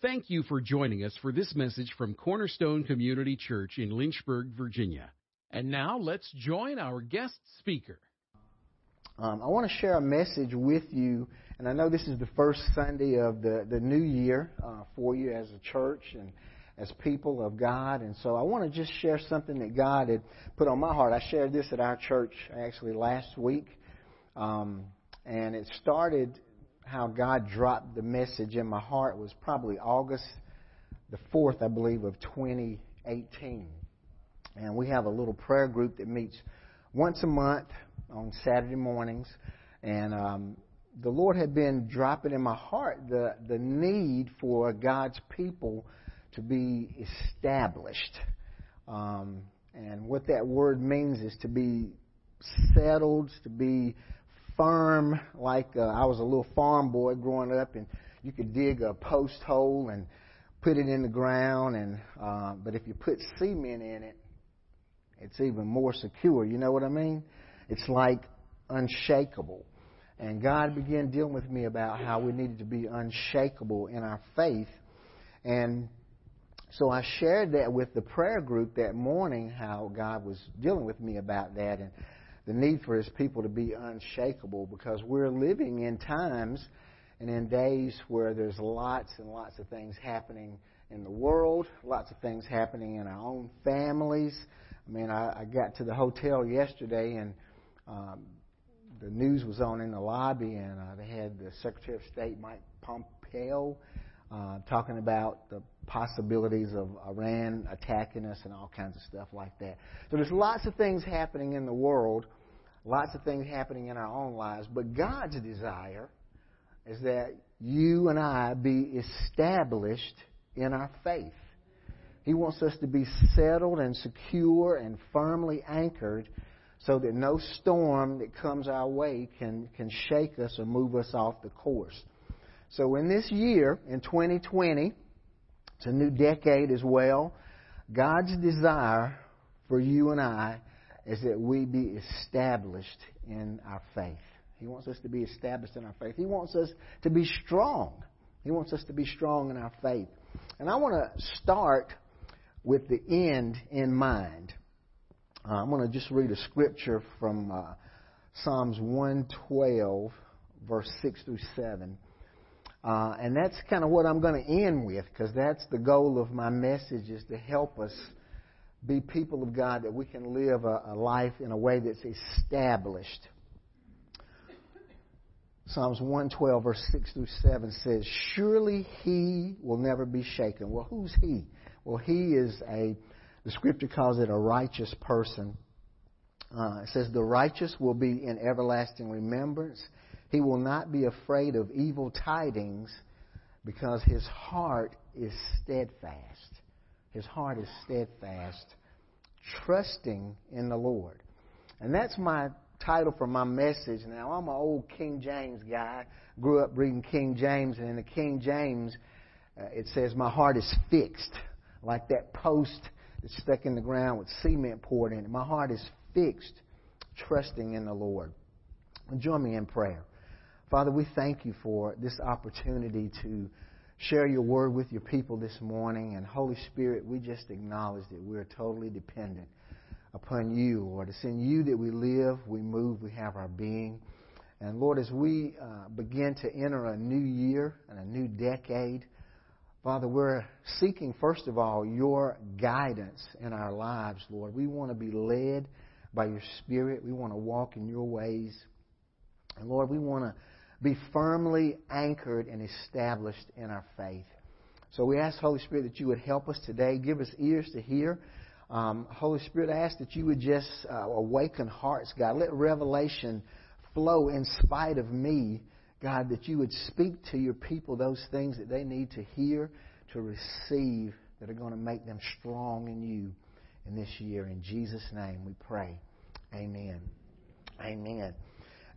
Thank you for joining us for this message from Cornerstone Community Church in Lynchburg, Virginia. And now let's join our guest speaker. Um, I want to share a message with you, and I know this is the first Sunday of the, the new year uh, for you as a church and as people of God. And so I want to just share something that God had put on my heart. I shared this at our church actually last week, um, and it started how God dropped the message in my heart was probably August the 4th, I believe, of 2018. And we have a little prayer group that meets once a month on Saturday mornings. And um, the Lord had been dropping in my heart the, the need for God's people to be established. Um, and what that word means is to be settled, to be firm, like uh, I was a little farm boy growing up, and you could dig a post hole and put it in the ground, and uh, but if you put cement in it, it's even more secure. You know what I mean? It's like unshakable. And God began dealing with me about how we needed to be unshakable in our faith. And so I shared that with the prayer group that morning, how God was dealing with me about that. And the need for his people to be unshakable because we're living in times and in days where there's lots and lots of things happening in the world, lots of things happening in our own families. I mean, I, I got to the hotel yesterday and um, the news was on in the lobby, and uh, they had the Secretary of State Mike Pompeo uh, talking about the possibilities of Iran attacking us and all kinds of stuff like that. So there's lots of things happening in the world lots of things happening in our own lives, but God's desire is that you and I be established in our faith. He wants us to be settled and secure and firmly anchored so that no storm that comes our way can, can shake us or move us off the course. So in this year, in 2020, it's a new decade as well, God's desire for you and I is that we be established in our faith. He wants us to be established in our faith. He wants us to be strong. He wants us to be strong in our faith. And I want to start with the end in mind. Uh, I'm going to just read a scripture from uh, Psalms 112, verse 6 through 7. Uh, and that's kind of what I'm going to end with because that's the goal of my message is to help us be people of God, that we can live a, a life in a way that's established. Psalms 112, verse 6 through 7 says, Surely he will never be shaken. Well, who's he? Well, he is a, the scripture calls it a righteous person. Uh, it says, The righteous will be in everlasting remembrance. He will not be afraid of evil tidings because his heart is steadfast. His heart is steadfast, trusting in the Lord. And that's my title for my message. Now, I'm an old King James guy. Grew up reading King James, and in the King James, uh, it says, My heart is fixed, like that post that's stuck in the ground with cement poured in it. My heart is fixed, trusting in the Lord. join me in prayer. Father, we thank you for this opportunity to share your word with your people this morning. And Holy Spirit, we just acknowledge that we're totally dependent upon you, Lord. It's in you that we live, we move, we have our being. And Lord, as we uh, begin to enter a new year and a new decade, Father, we're seeking, first of all, your guidance in our lives, Lord. We want to be led by your Spirit. We want to walk in your ways. And Lord, we want to be firmly anchored and established in our faith. So we ask, Holy Spirit, that you would help us today. Give us ears to hear. Um, Holy Spirit, I ask that you would just uh, awaken hearts, God. Let revelation flow in spite of me, God, that you would speak to your people those things that they need to hear, to receive, that are going to make them strong in you in this year. In Jesus' name we pray. Amen. Amen.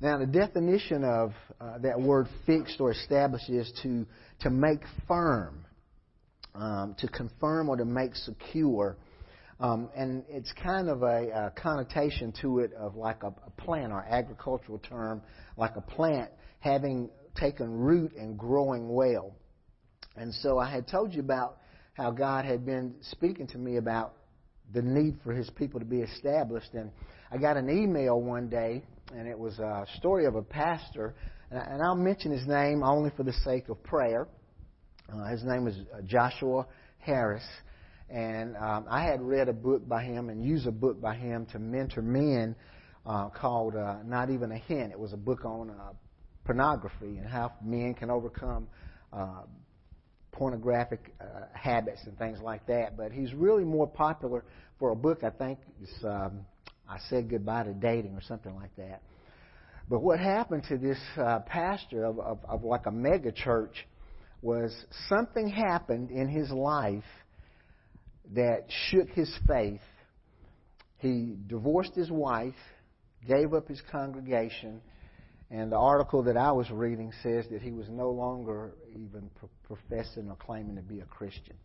Now, the definition of uh, that word fixed or established is to, to make firm, um, to confirm or to make secure. Um, and it's kind of a, a, connotation to it of like a, a plant or agricultural term, like a plant having taken root and growing well. And so I had told you about how God had been speaking to me about the need for His people to be established. And I got an email one day, and it was a story of a pastor. And I'll mention his name only for the sake of prayer. Uh, his name was uh, Joshua Harris. And um, I had read a book by him and used a book by him to mentor men uh, called uh, Not Even a Hint. It was a book on uh, pornography and how men can overcome uh, pornographic uh, habits and things like that. But he's really more popular for a book, I think, it's, um, I Said Goodbye to Dating or something like that. But what happened to this uh, pastor of, of, of like a mega church was something happened in his life that shook his faith. He divorced his wife, gave up his congregation, and the article that I was reading says that he was no longer even pro- professing or claiming to be a Christian.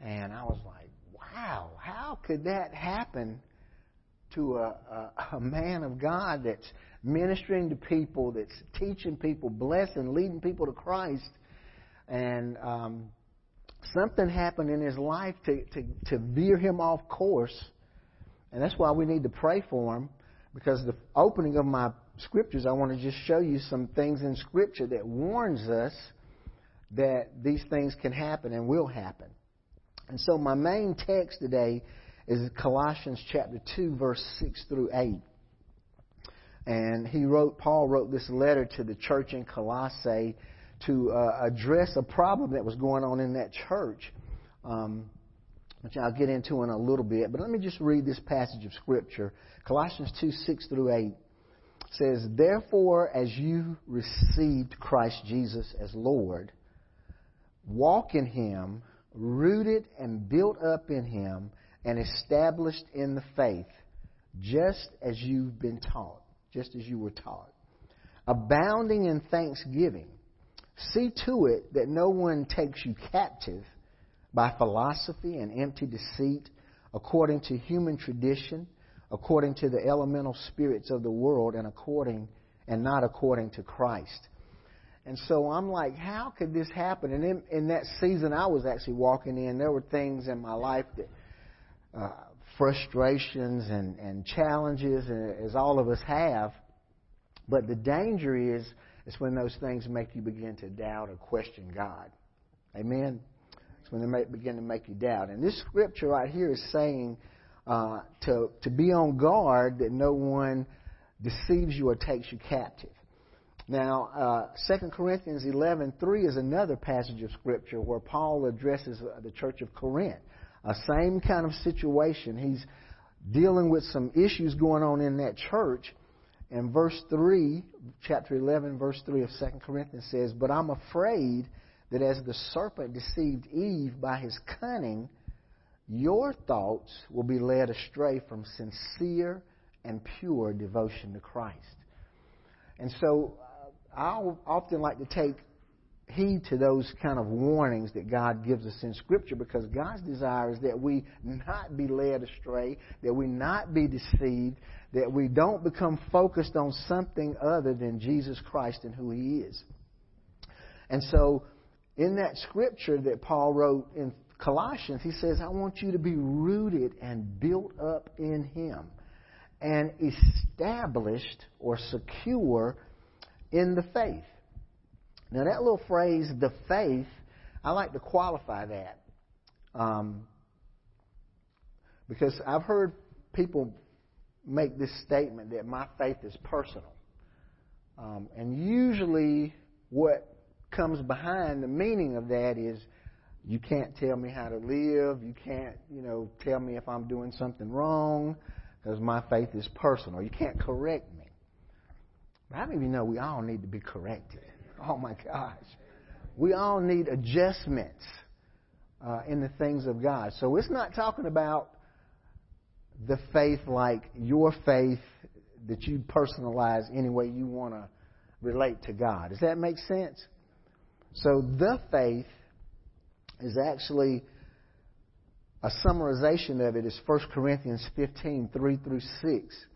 And I was like, wow, how could that happen to a, a, a man of God that's ministering to people, that's teaching people, blessing, leading people to Christ? And um, something happened in his life to, to, to veer him off course. And that's why we need to pray for him because the opening of my scriptures, I want to just show you some things in Scripture that warns us that these things can happen and will happen. And so my main text today is Colossians chapter 2, verse 6 through 8. And he wrote, Paul wrote this letter to the church in Colossae to uh, address a problem that was going on in that church, um, which I'll get into in a little bit. But let me just read this passage of Scripture Colossians 2 6 through 8 says, Therefore, as you received Christ Jesus as Lord, walk in Him, rooted and built up in Him, and established in the faith, just as you've been taught, just as you were taught, abounding in thanksgiving See to it that no one takes you captive by philosophy and empty deceit, according to human tradition, according to the elemental spirits of the world, and according and not according to Christ. And so I'm like, how could this happen? And in, in that season I was actually walking in, there were things in my life that uh, frustrations and, and challenges, as all of us have. But the danger is it's when those things make you begin to doubt or question God. Amen? It's when they make, begin to make you doubt. And this scripture right here is saying uh, to, to be on guard that no one deceives you or takes you captive. Now, uh, 2 Corinthians 11:3 is another passage of Scripture where Paul addresses the church of Corinth. A same kind of situation. He's dealing with some issues going on in that church, and verse 3, chapter 11, verse 3 of 2 Corinthians says, But I'm afraid that as the serpent deceived Eve by his cunning, your thoughts will be led astray from sincere and pure devotion to Christ. And so uh, I often like to take heed to those kind of warnings that God gives us in Scripture because God's desire is that we not be led astray, that we not be deceived, that we don't become focused on something other than Jesus Christ and who He is. And so, in that Scripture that Paul wrote in Colossians, he says, I want you to be rooted and built up in Him and established or secure in the faith. Now, that little phrase, the faith, I like to qualify that. Um, because I've heard people make this statement that my faith is personal. Um, and usually, what comes behind the meaning of that is you can't tell me how to live. You can't, you know, tell me if I'm doing something wrong because my faith is personal. You can't correct me. But many of you know we all need to be corrected? Oh my gosh. We all need adjustments uh, in the things of God. So it's not talking about the faith like your faith that you personalize any way you want to relate to God. Does that make sense? So the faith is actually a summarization of it is 1 Corinthians 15, 3 through 6,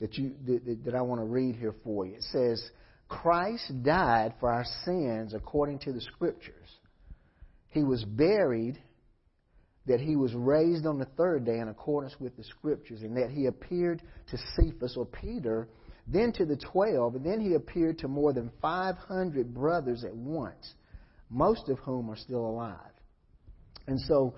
that, you, that, that I want to read here for you. It says, Christ died for our sins according to the Scriptures. He was buried, that he was raised on the third day in accordance with the Scriptures, and that he appeared to Cephas or Peter, then to the twelve, and then he appeared to more than 500 brothers at once, most of whom are still alive. And so,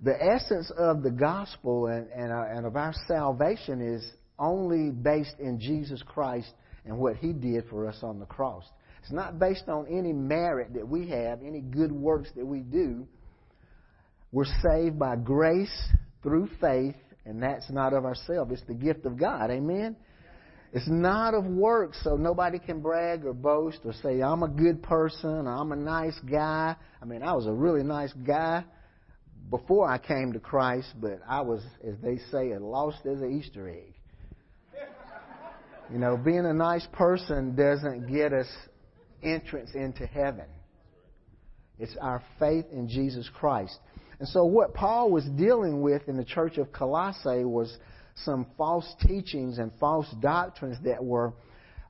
the essence of the gospel and, and, uh, and of our salvation is only based in Jesus Christ and what He did for us on the cross. It's not based on any merit that we have, any good works that we do. We're saved by grace through faith, and that's not of ourselves. It's the gift of God. Amen? It's not of works, so nobody can brag or boast or say, I'm a good person, or, I'm a nice guy. I mean, I was a really nice guy before I came to Christ, but I was, as they say, lost as an Easter egg. You know, being a nice person doesn't get us entrance into heaven. It's our faith in Jesus Christ. And so, what Paul was dealing with in the church of Colossae was some false teachings and false doctrines that were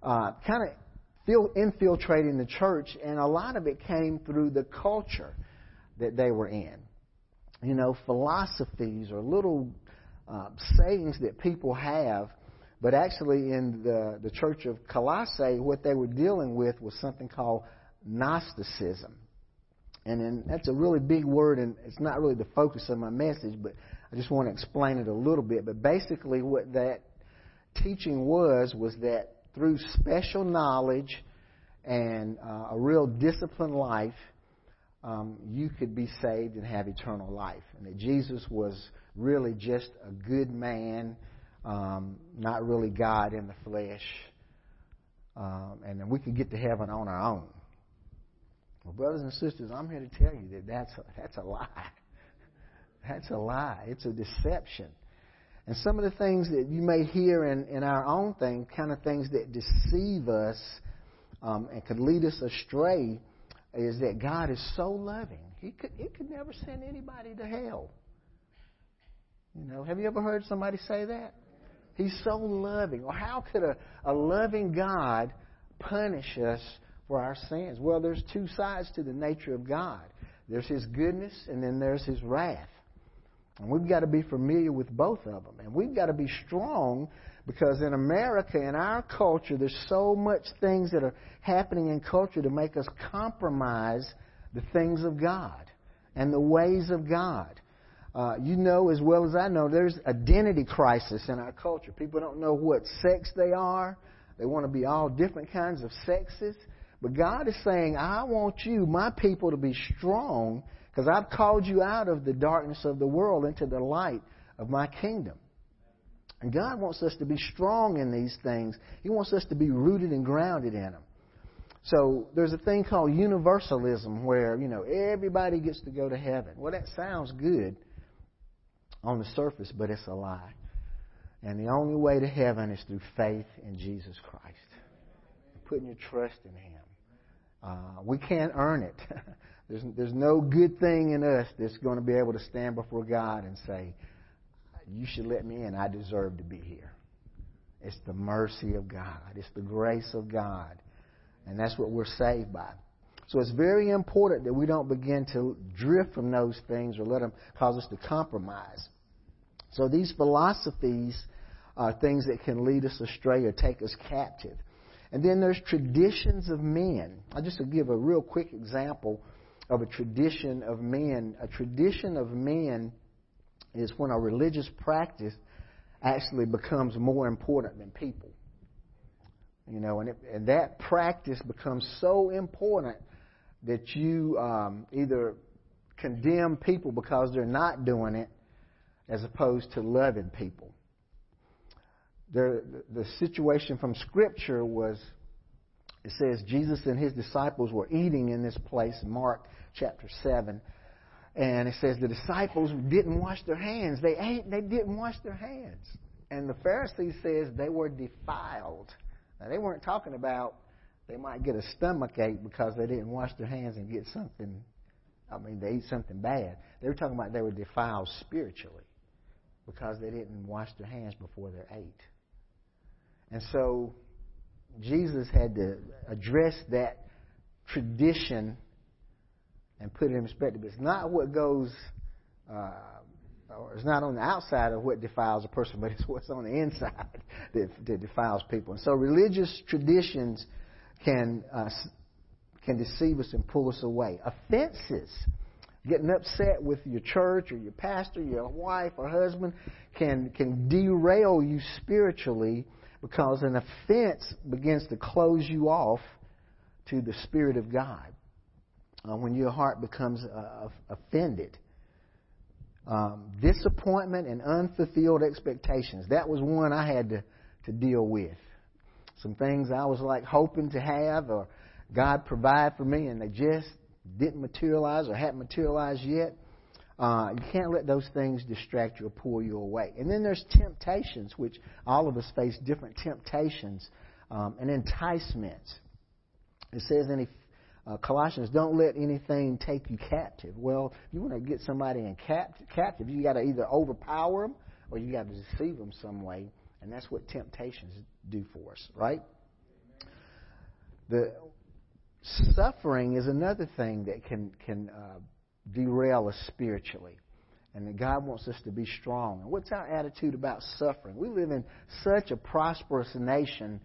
uh, kind of infiltrating the church, and a lot of it came through the culture that they were in. You know, philosophies or little uh, sayings that people have but actually, in the, the church of Colossae, what they were dealing with was something called Gnosticism. And then that's a really big word, and it's not really the focus of my message, but I just want to explain it a little bit. But basically, what that teaching was was that through special knowledge and uh, a real disciplined life, um, you could be saved and have eternal life. And that Jesus was really just a good man um, not really God in the flesh, um, and then we could get to heaven on our own. Well, brothers and sisters, I'm here to tell you that that's a, that's a lie. That's a lie. It's a deception. And some of the things that you may hear in, in our own thing, kind of things that deceive us um, and could lead us astray, is that God is so loving. He could, he could never send anybody to hell. You know, have you ever heard somebody say that? He's so loving. Or how could a, a loving God punish us for our sins? Well, there's two sides to the nature of God there's His goodness, and then there's His wrath. And we've got to be familiar with both of them. And we've got to be strong because in America, in our culture, there's so much things that are happening in culture to make us compromise the things of God and the ways of God. Uh, you know as well as I know, there's identity crisis in our culture. People don't know what sex they are. They want to be all different kinds of sexes. But God is saying, I want you, my people, to be strong because I've called you out of the darkness of the world into the light of my kingdom. And God wants us to be strong in these things. He wants us to be rooted and grounded in them. So there's a thing called universalism where, you know, everybody gets to go to heaven. Well, that sounds good on the surface, but it's a lie. And the only way to heaven is through faith in Jesus Christ, putting your trust in Him. Uh, we can't earn it. there's, there's no good thing in us that's going to be able to stand before God and say, You should let me in. I deserve to be here. It's the mercy of God, it's the grace of God. And that's what we're saved by. So it's very important that we don't begin to drift from those things or let them cause us to compromise. So these philosophies are things that can lead us astray or take us captive. And then there's traditions of men. I'll just give a real quick example of a tradition of men. A tradition of men is when a religious practice actually becomes more important than people. You know, and, it, and that practice becomes so important that you um, either condemn people because they're not doing it as opposed to loving people. The, the situation from Scripture was it says Jesus and his disciples were eating in this place, Mark chapter 7. And it says the disciples didn't wash their hands. They ate and they didn't wash their hands. And the Pharisees says they were defiled. Now they weren't talking about they might get a stomach ache because they didn't wash their hands and get something I mean they ate something bad. They were talking about they were defiled spiritually because they didn't wash their hands before they ate. And so Jesus had to address that tradition and put it in perspective. It's not what goes, uh, or it's not on the outside of what defiles a person, but it's what's on the inside that, that defiles people. And so religious traditions can uh, can deceive us and pull us away. Offenses, getting upset with your church or your pastor, your wife or husband, can can derail you spiritually because an offense begins to close you off to the Spirit of God. Uh, when your heart becomes uh, offended. Um, disappointment and unfulfilled expectations. That was one I had to, to deal with. Some things I was like hoping to have or God provide for me and they just didn't materialize or hadn't materialized yet. Uh, you can't let those things distract you or pull you away. And then there's temptations, which all of us face different temptations um, and enticements. It says in uh, Colossians, don't let anything take you captive. Well, if you want to get somebody in cap- captive, you got to either overpower them or you got to deceive them some way, and that's what temptations do for us, right? The suffering is another thing that can can uh, derail us spiritually. And that God wants us to be strong. And what's our attitude about suffering? We live in such a prosperous nation,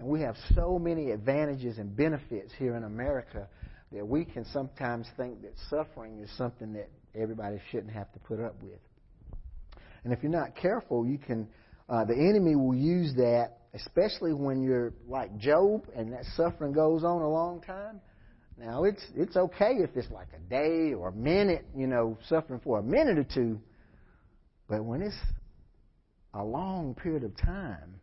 and we have so many advantages and benefits here in America that we can sometimes think that suffering is something that everybody shouldn't have to put up with. And if you're not careful, you can uh, the enemy will use that, especially when you're like Job and that suffering goes on a long time. Now it's it's okay if it's like a day or a minute, you know, suffering for a minute or two, but when it's a long period of time,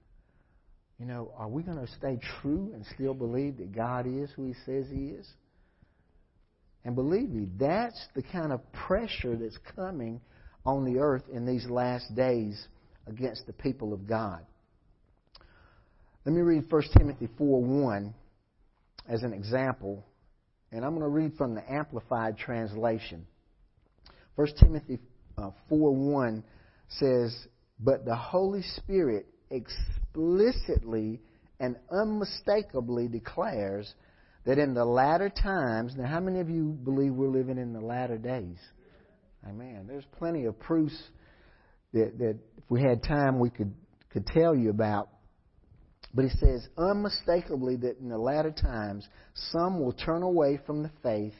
you know, are we going to stay true and still believe that God is who He says He is? And believe me, that's the kind of pressure that's coming on the earth in these last days against the people of God. Let me read 1 Timothy 4 1 as an example and I'm going to read from the Amplified Translation. 1 Timothy uh, 4 1 says, But the Holy Spirit explicitly and unmistakably declares that in the latter times, now how many of you believe we're living in the latter days? Amen. There's plenty of proofs that, that if we had time we could, could tell you about. But he says unmistakably that in the latter times, some will turn away from the faith,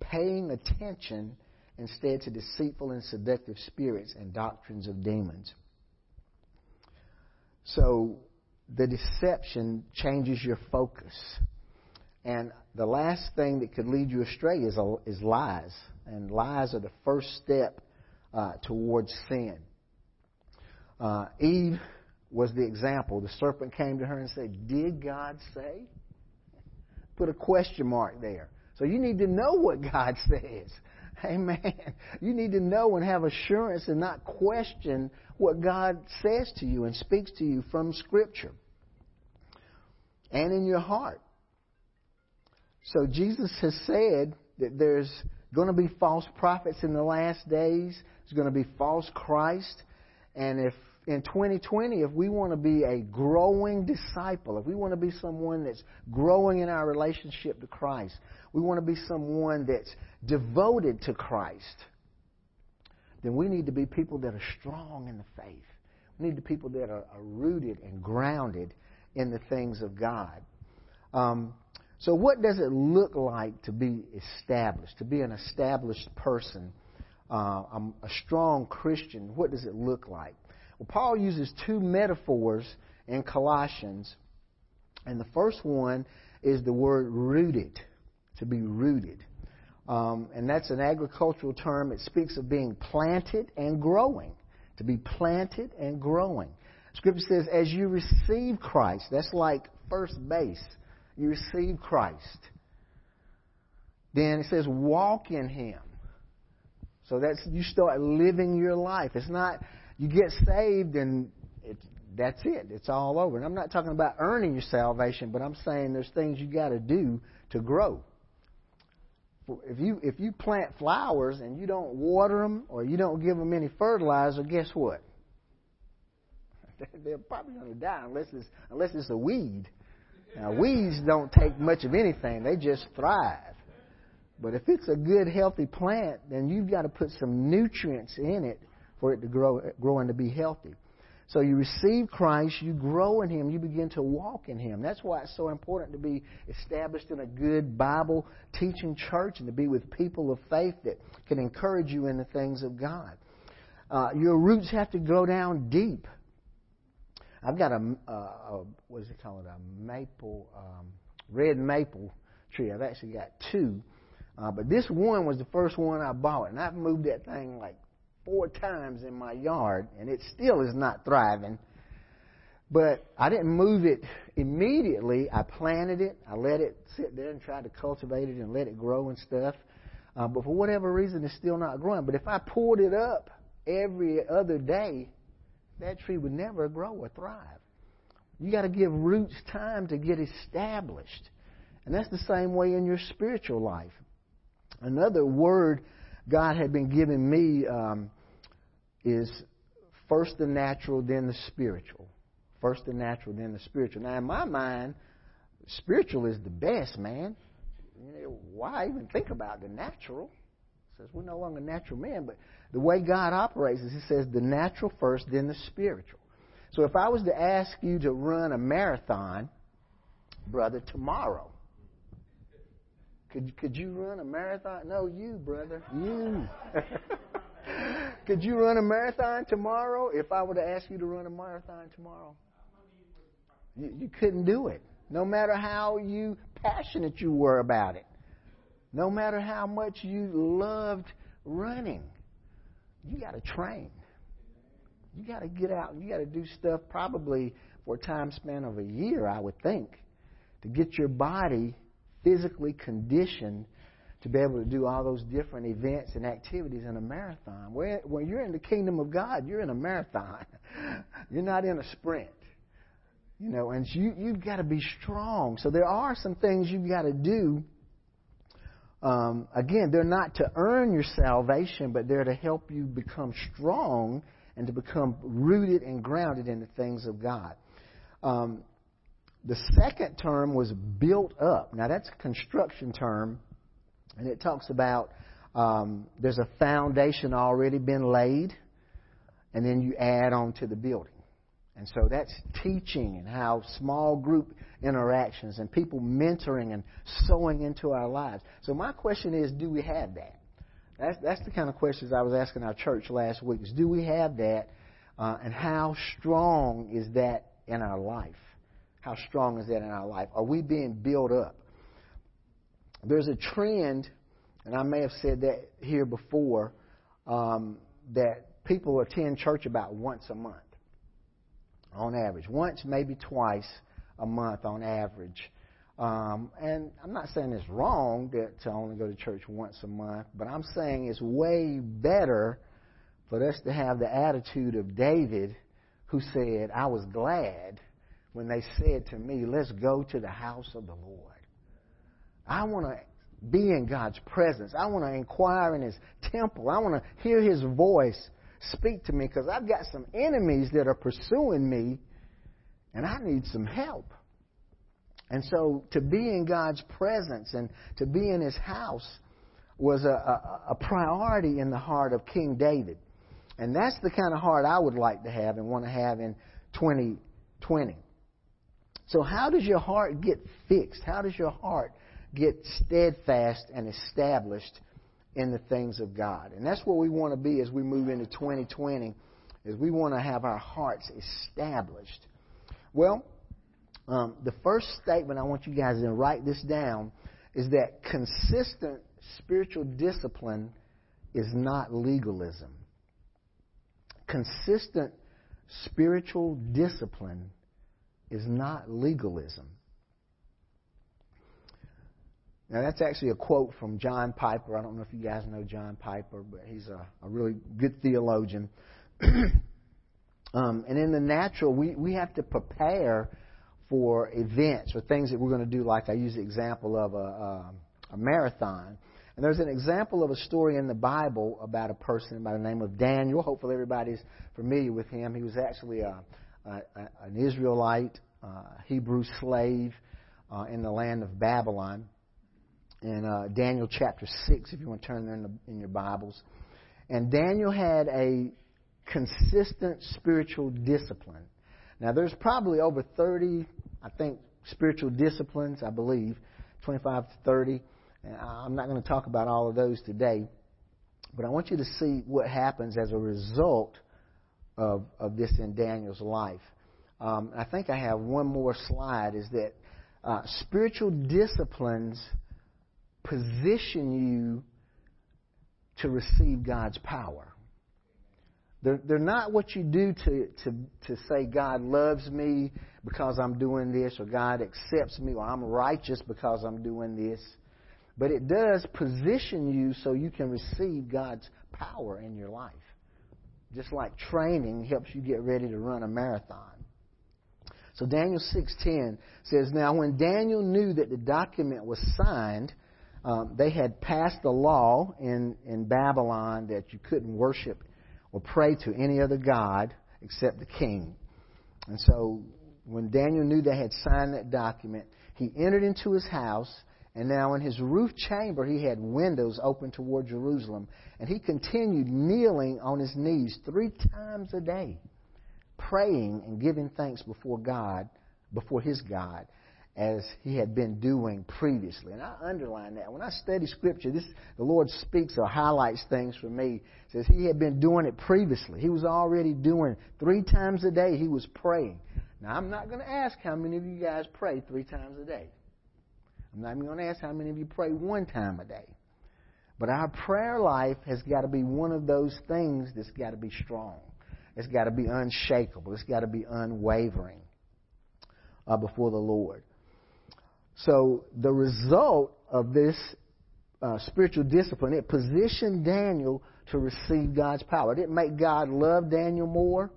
paying attention instead to deceitful and seductive spirits and doctrines of demons. So the deception changes your focus. And the last thing that could lead you astray is, is lies. And lies are the first step uh, towards sin. Uh, Eve was the example. The serpent came to her and said, Did God say? Put a question mark there. So you need to know what God says. Amen. You need to know and have assurance and not question what God says to you and speaks to you from Scripture and in your heart. So Jesus has said that there's going to be false prophets in the last days. There's going to be false Christ. And if in 2020, if we want to be a growing disciple, if we want to be someone that's growing in our relationship to Christ, we want to be someone that's devoted to Christ, then we need to be people that are strong in the faith. We need to be people that are, are rooted and grounded in the things of God. Um, so, what does it look like to be established, to be an established person, uh, a strong Christian? What does it look like? Well, Paul uses two metaphors in Colossians, and the first one is the word rooted, to be rooted. Um, and that's an agricultural term. It speaks of being planted and growing, to be planted and growing. Scripture says, as you receive Christ, that's like first base. You receive Christ. Then it says, walk in Him. So that's you start living your life. It's not you get saved and it's, that's it. It's all over. And I'm not talking about earning your salvation, but I'm saying there's things you got to do to grow. If you if you plant flowers and you don't water them or you don't give them any fertilizer, guess what? They're probably going to die unless it's unless it's a weed. Now, weeds don't take much of anything, they just thrive. But if it's a good, healthy plant, then you've got to put some nutrients in it for it to grow, grow and to be healthy. So you receive Christ, you grow in Him, you begin to walk in Him. That's why it's so important to be established in a good Bible teaching church and to be with people of faith that can encourage you in the things of God. Uh, your roots have to go down deep. I've got a, a, a what is it called? A maple, um, red maple tree. I've actually got two. Uh, but this one was the first one I bought, and I've moved that thing like four times in my yard, and it still is not thriving. But I didn't move it immediately. I planted it. I let it sit there and tried to cultivate it and let it grow and stuff. Uh, but for whatever reason, it's still not growing. But if I poured it up every other day, that tree would never grow or thrive. You got to give roots time to get established. And that's the same way in your spiritual life. Another word God had been giving me um, is first the natural, then the spiritual. First the natural, then the spiritual. Now, in my mind, spiritual is the best, man. You know, why even think about the natural? Says we're no longer natural men, but the way God operates is He says the natural first, then the spiritual. So if I was to ask you to run a marathon, brother, tomorrow, could could you run a marathon? No, you, brother, you. could you run a marathon tomorrow? If I were to ask you to run a marathon tomorrow, you, you couldn't do it. No matter how you passionate you were about it, no matter how much you loved running, you got to train. You got to get out you got to do stuff probably for a time span of a year, I would think, to get your body physically conditioned to be able to do all those different events and activities in a marathon. When you're in the kingdom of God, you're in a marathon. you're not in a sprint. You know, and you, you've got to be strong. So there are some things you've got to do. Um, again, they're not to earn your salvation, but they're to help you become strong and to become rooted and grounded in the things of God. Um, the second term was built up. Now, that's a construction term, and it talks about um, there's a foundation already been laid, and then you add on to the building. And so that's teaching and how small group interactions and people mentoring and sowing into our lives. So my question is, do we have that? That's, that's the kind of questions I was asking our church last week. Is do we have that? Uh, and how strong is that in our life? How strong is that in our life? Are we being built up? There's a trend, and I may have said that here before, um, that people attend church about once a month on average. Once, maybe twice a month on average. Um, and I'm not saying it's wrong that to only go to church once a month, but I'm saying it's way better for us to have the attitude of David, who said, I was glad when they said to me, Let's go to the house of the Lord. I want to be in God's presence. I want to inquire in His temple. I want to hear His voice speak to me because I've got some enemies that are pursuing me and I need some help. And so to be in God's presence and to be in His house was a, a, a priority in the heart of King David. And that's the kind of heart I would like to have and want to have in 2020. So, how does your heart get fixed? How does your heart get steadfast and established in the things of God. And that's what we want to be as we move into 2020, is we want to have our hearts established. Well, um, the first statement I want you guys to write this down is that consistent spiritual discipline is not legalism. Consistent spiritual discipline is not legalism. Now, that's actually a quote from John Piper. I don't know if you guys know John Piper, but he's a, a really good theologian. um, and in the natural, we, we have to prepare for events or things that we're going to do, like I use the example of a, a, a marathon. And there's an example of a story in the Bible about a person by the name of Daniel. Hopefully, everybody's familiar with him. He was actually a, a, an Israelite, uh, Hebrew slave uh, in the land of Babylon. In uh, Daniel chapter 6, if you want to turn there in, the, in your Bibles. And Daniel had a consistent spiritual discipline. Now, there's probably over 30, I think, spiritual disciplines, I believe, 25 to 30. And I'm not going to talk about all of those today, but I want you to see what happens as a result of, of this in Daniel's life. Um, I think I have one more slide is that uh, spiritual disciplines position you to receive God's power. They're, they're not what you do to, to, to say God loves me because I'm doing this, or God accepts me, or I'm righteous because I'm doing this. But it does position you so you can receive God's power in your life. Just like training helps you get ready to run a marathon. So Daniel 6:10 says, "Now when Daniel knew that the document was signed, um, they had passed a law in in Babylon that you couldn't worship or pray to any other god except the king. And so when Daniel knew they had signed that document, he entered into his house, and now in his roof chamber he had windows open toward Jerusalem, and he continued kneeling on his knees three times a day, praying and giving thanks before God, before his God as he had been doing previously. And I underline that. When I study Scripture, this the Lord speaks or highlights things for me. Says he had been doing it previously. He was already doing three times a day. He was praying. Now I'm not going to ask how many of you guys pray three times a day. I'm not even going to ask how many of you pray one time a day. But our prayer life has got to be one of those things that's got to be strong. It's got to be unshakable. It's got to be unwavering uh, before the Lord. So the result of this uh, spiritual discipline, it positioned Daniel to receive God's power. It didn't make God love Daniel more.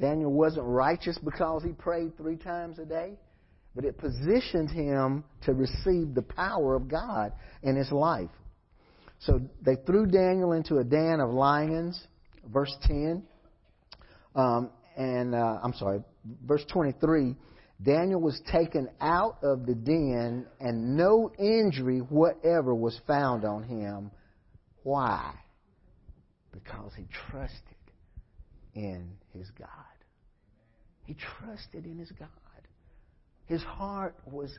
Daniel wasn't righteous because he prayed three times a day, but it positioned him to receive the power of God in his life. So they threw Daniel into a den of lions, verse 10. Um, and uh, I'm sorry, verse 23. Daniel was taken out of the den, and no injury whatever was found on him. Why? Because he trusted in his God. He trusted in his God. His heart was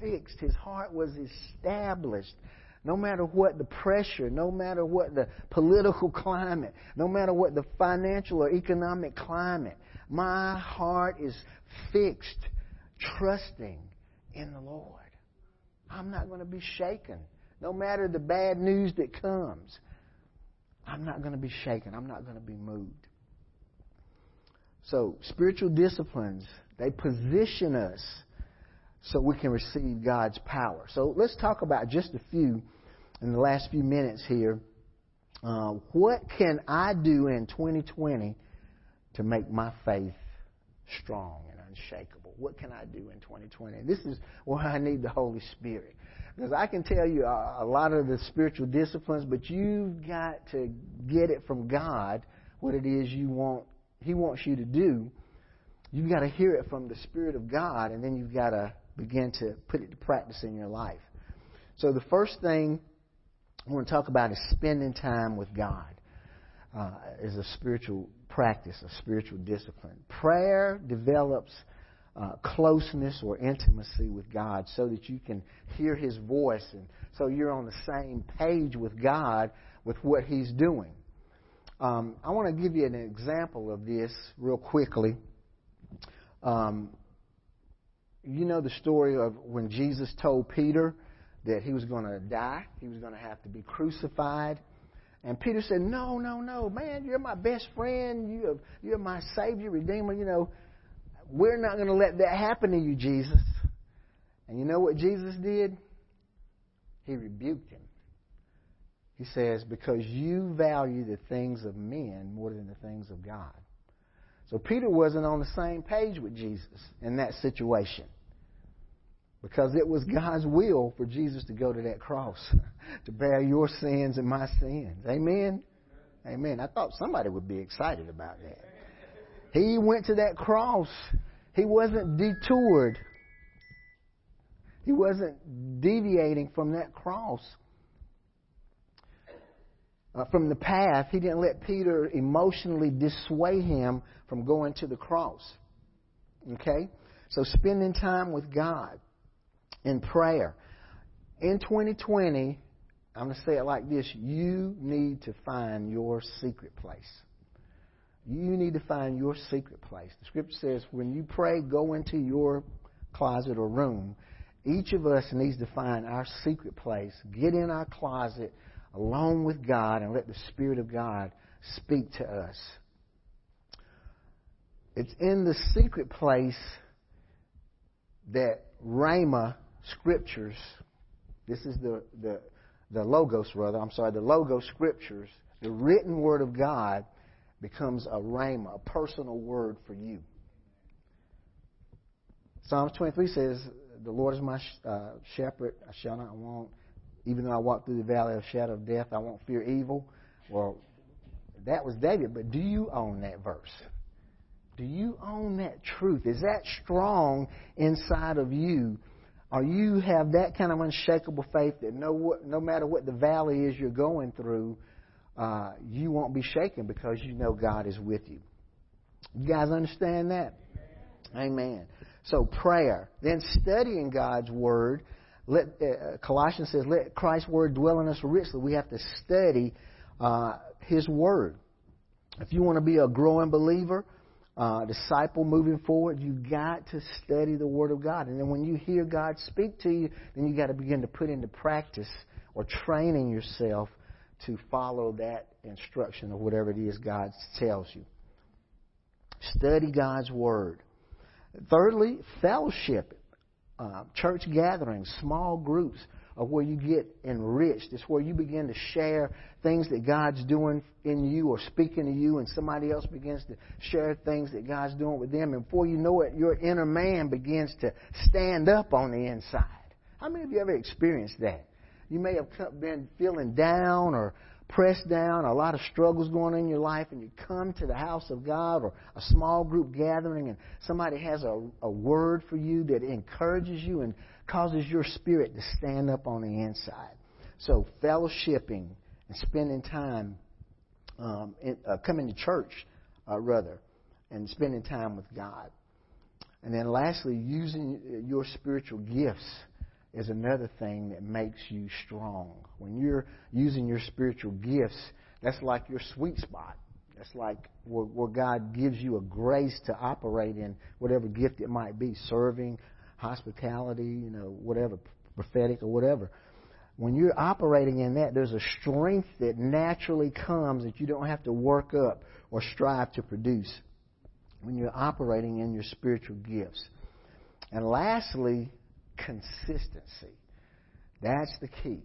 fixed, his heart was established. No matter what the pressure, no matter what the political climate, no matter what the financial or economic climate, my heart is fixed trusting in the Lord. I'm not going to be shaken. No matter the bad news that comes, I'm not going to be shaken. I'm not going to be moved. So, spiritual disciplines, they position us so we can receive God's power. So, let's talk about just a few in the last few minutes here. Uh, what can I do in 2020 to make my faith strong and unshakable? What can I do in 2020? And this is where I need the Holy Spirit. Because I can tell you a, a lot of the spiritual disciplines, but you've got to get it from God what it is you want He wants you to do. You've got to hear it from the Spirit of God, and then you've got to begin to put it to practice in your life. So the first thing I want to talk about is spending time with God. Uh, is a spiritual practice, a spiritual discipline. Prayer develops uh, closeness or intimacy with God so that you can hear His voice and so you're on the same page with God with what He's doing. Um, I want to give you an example of this real quickly. Um, you know the story of when Jesus told Peter that he was going to die, he was going to have to be crucified. And Peter said, No, no, no, man, you're my best friend. You have, you're my Savior, Redeemer. You know, we're not going to let that happen to you, Jesus. And you know what Jesus did? He rebuked him. He says, Because you value the things of men more than the things of God. So Peter wasn't on the same page with Jesus in that situation. Because it was God's will for Jesus to go to that cross, to bear your sins and my sins. Amen? Amen. I thought somebody would be excited about that. He went to that cross. He wasn't detoured. He wasn't deviating from that cross. Uh, from the path, he didn't let Peter emotionally dissuade him from going to the cross. Okay? So spending time with God in prayer. In 2020, I'm going to say it like this you need to find your secret place. You need to find your secret place. The scripture says when you pray, go into your closet or room. Each of us needs to find our secret place, get in our closet alone with God, and let the Spirit of God speak to us. It's in the secret place that Rhema scriptures, this is the, the, the Logos, rather, I'm sorry, the Logos scriptures, the written word of God becomes a Rhema, a personal word for you. Psalms 23 says, The Lord is my uh, shepherd, I shall not want. Even though I walk through the valley of shadow of death, I won't fear evil. Well, that was David, but do you own that verse? Do you own that truth? Is that strong inside of you? Or you have that kind of unshakable faith that no, no matter what the valley is you're going through, uh, you won't be shaken because you know God is with you. You guys understand that? Amen. So prayer, then studying God's word. Let uh, Colossians says, "Let Christ's word dwell in us richly." We have to study uh, His word. If you want to be a growing believer, uh, disciple moving forward, you got to study the Word of God. And then when you hear God speak to you, then you got to begin to put into practice or training yourself to follow that instruction or whatever it is God tells you. Study God's Word. Thirdly, fellowship, uh, church gatherings, small groups of where you get enriched. It's where you begin to share things that God's doing in you or speaking to you, and somebody else begins to share things that God's doing with them. And before you know it, your inner man begins to stand up on the inside. How many of you ever experienced that? You may have been feeling down or pressed down, a lot of struggles going on in your life, and you come to the house of God or a small group gathering, and somebody has a, a word for you that encourages you and causes your spirit to stand up on the inside. So, fellowshipping and spending time, um, in, uh, coming to church, uh, rather, and spending time with God. And then, lastly, using your spiritual gifts is another thing that makes you strong. When you're using your spiritual gifts, that's like your sweet spot. That's like where, where God gives you a grace to operate in whatever gift it might be serving, hospitality, you know, whatever, prophetic or whatever. When you're operating in that, there's a strength that naturally comes that you don't have to work up or strive to produce when you're operating in your spiritual gifts. And lastly, consistency. That's the key.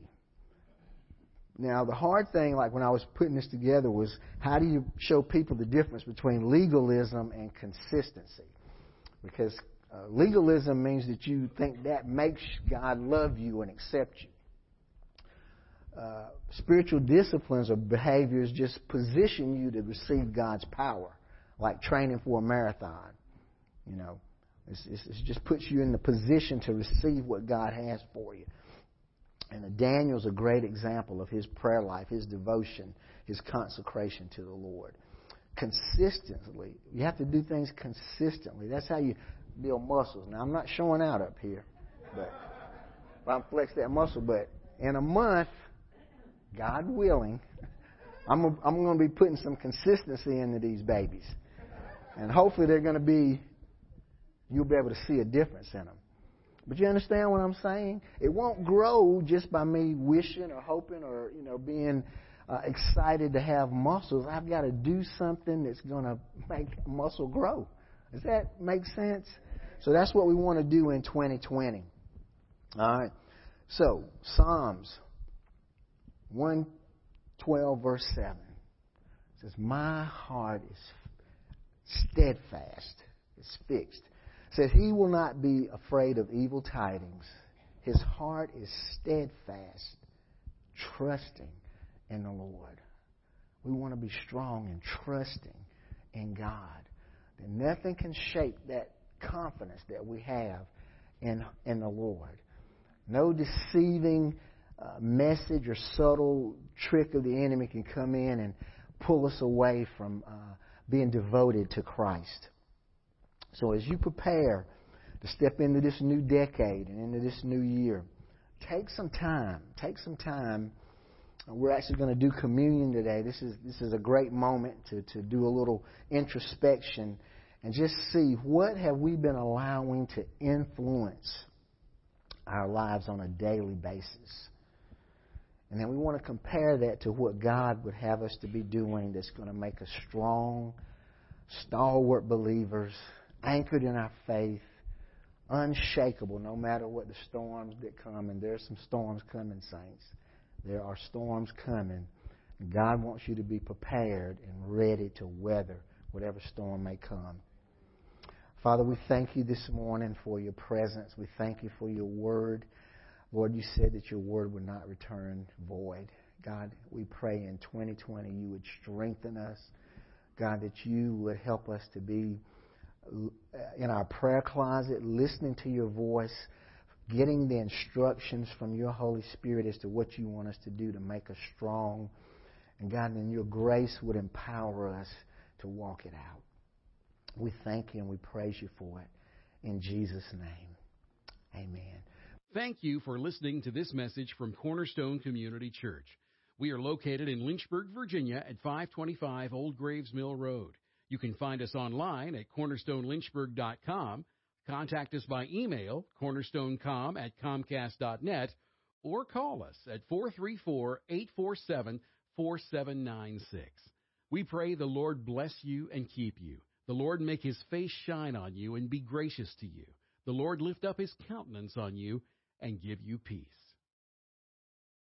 Now, the hard thing, like when I was putting this together, was how do you show people the difference between legalism and consistency? Because uh, legalism means that you think that makes God love you and accept you. Uh, spiritual disciplines or behaviors just position you to receive God's power, like training for a marathon. You know, it just puts you in the position to receive what God has for you. And Daniel's a great example of his prayer life, his devotion, his consecration to the Lord. Consistently, you have to do things consistently. That's how you build muscles. Now, I'm not showing out up here, but if I flex that muscle, but in a month, God willing, I'm, I'm going to be putting some consistency into these babies. And hopefully they're going to be, you'll be able to see a difference in them. But you understand what I'm saying? It won't grow just by me wishing or hoping or, you know, being uh, excited to have muscles. I've got to do something that's going to make muscle grow. Does that make sense? So that's what we want to do in 2020. All right. So, Psalms 112, verse 7 says, My heart is steadfast, it's fixed. Says, He will not be afraid of evil tidings. His heart is steadfast, trusting in the Lord. We want to be strong and trusting in God. That nothing can shake that confidence that we have in, in the Lord. No deceiving uh, message or subtle trick of the enemy can come in and pull us away from uh, being devoted to Christ. So as you prepare to step into this new decade and into this new year, take some time. Take some time. Uh, we're actually going to do communion today. This is this is a great moment to, to do a little introspection and just see what have we been allowing to influence our lives on a daily basis. And then we want to compare that to what God would have us to be doing that's going to make us strong, stalwart believers, anchored in our faith, unshakable no matter what the storms that come. And there's some storms coming, saints. There are storms coming. God wants you to be prepared and ready to weather whatever storm may come. Father, we thank you this morning for your presence. We thank you for your word. Lord, you said that your word would not return void. God, we pray in 2020 you would strengthen us. God, that you would help us to be in our prayer closet, listening to your voice, getting the instructions from your Holy Spirit as to what you want us to do to make us strong. And God, then your grace would empower us to walk it out. We thank you and we praise you for it. In Jesus' name, amen. Thank you for listening to this message from Cornerstone Community Church. We are located in Lynchburg, Virginia at 525 Old Graves Mill Road. You can find us online at cornerstonelynchburg.com, contact us by email, cornerstonecom at comcast.net, or call us at 434 847 4796. We pray the Lord bless you and keep you. The Lord make his face shine on you and be gracious to you. The Lord lift up his countenance on you and give you peace.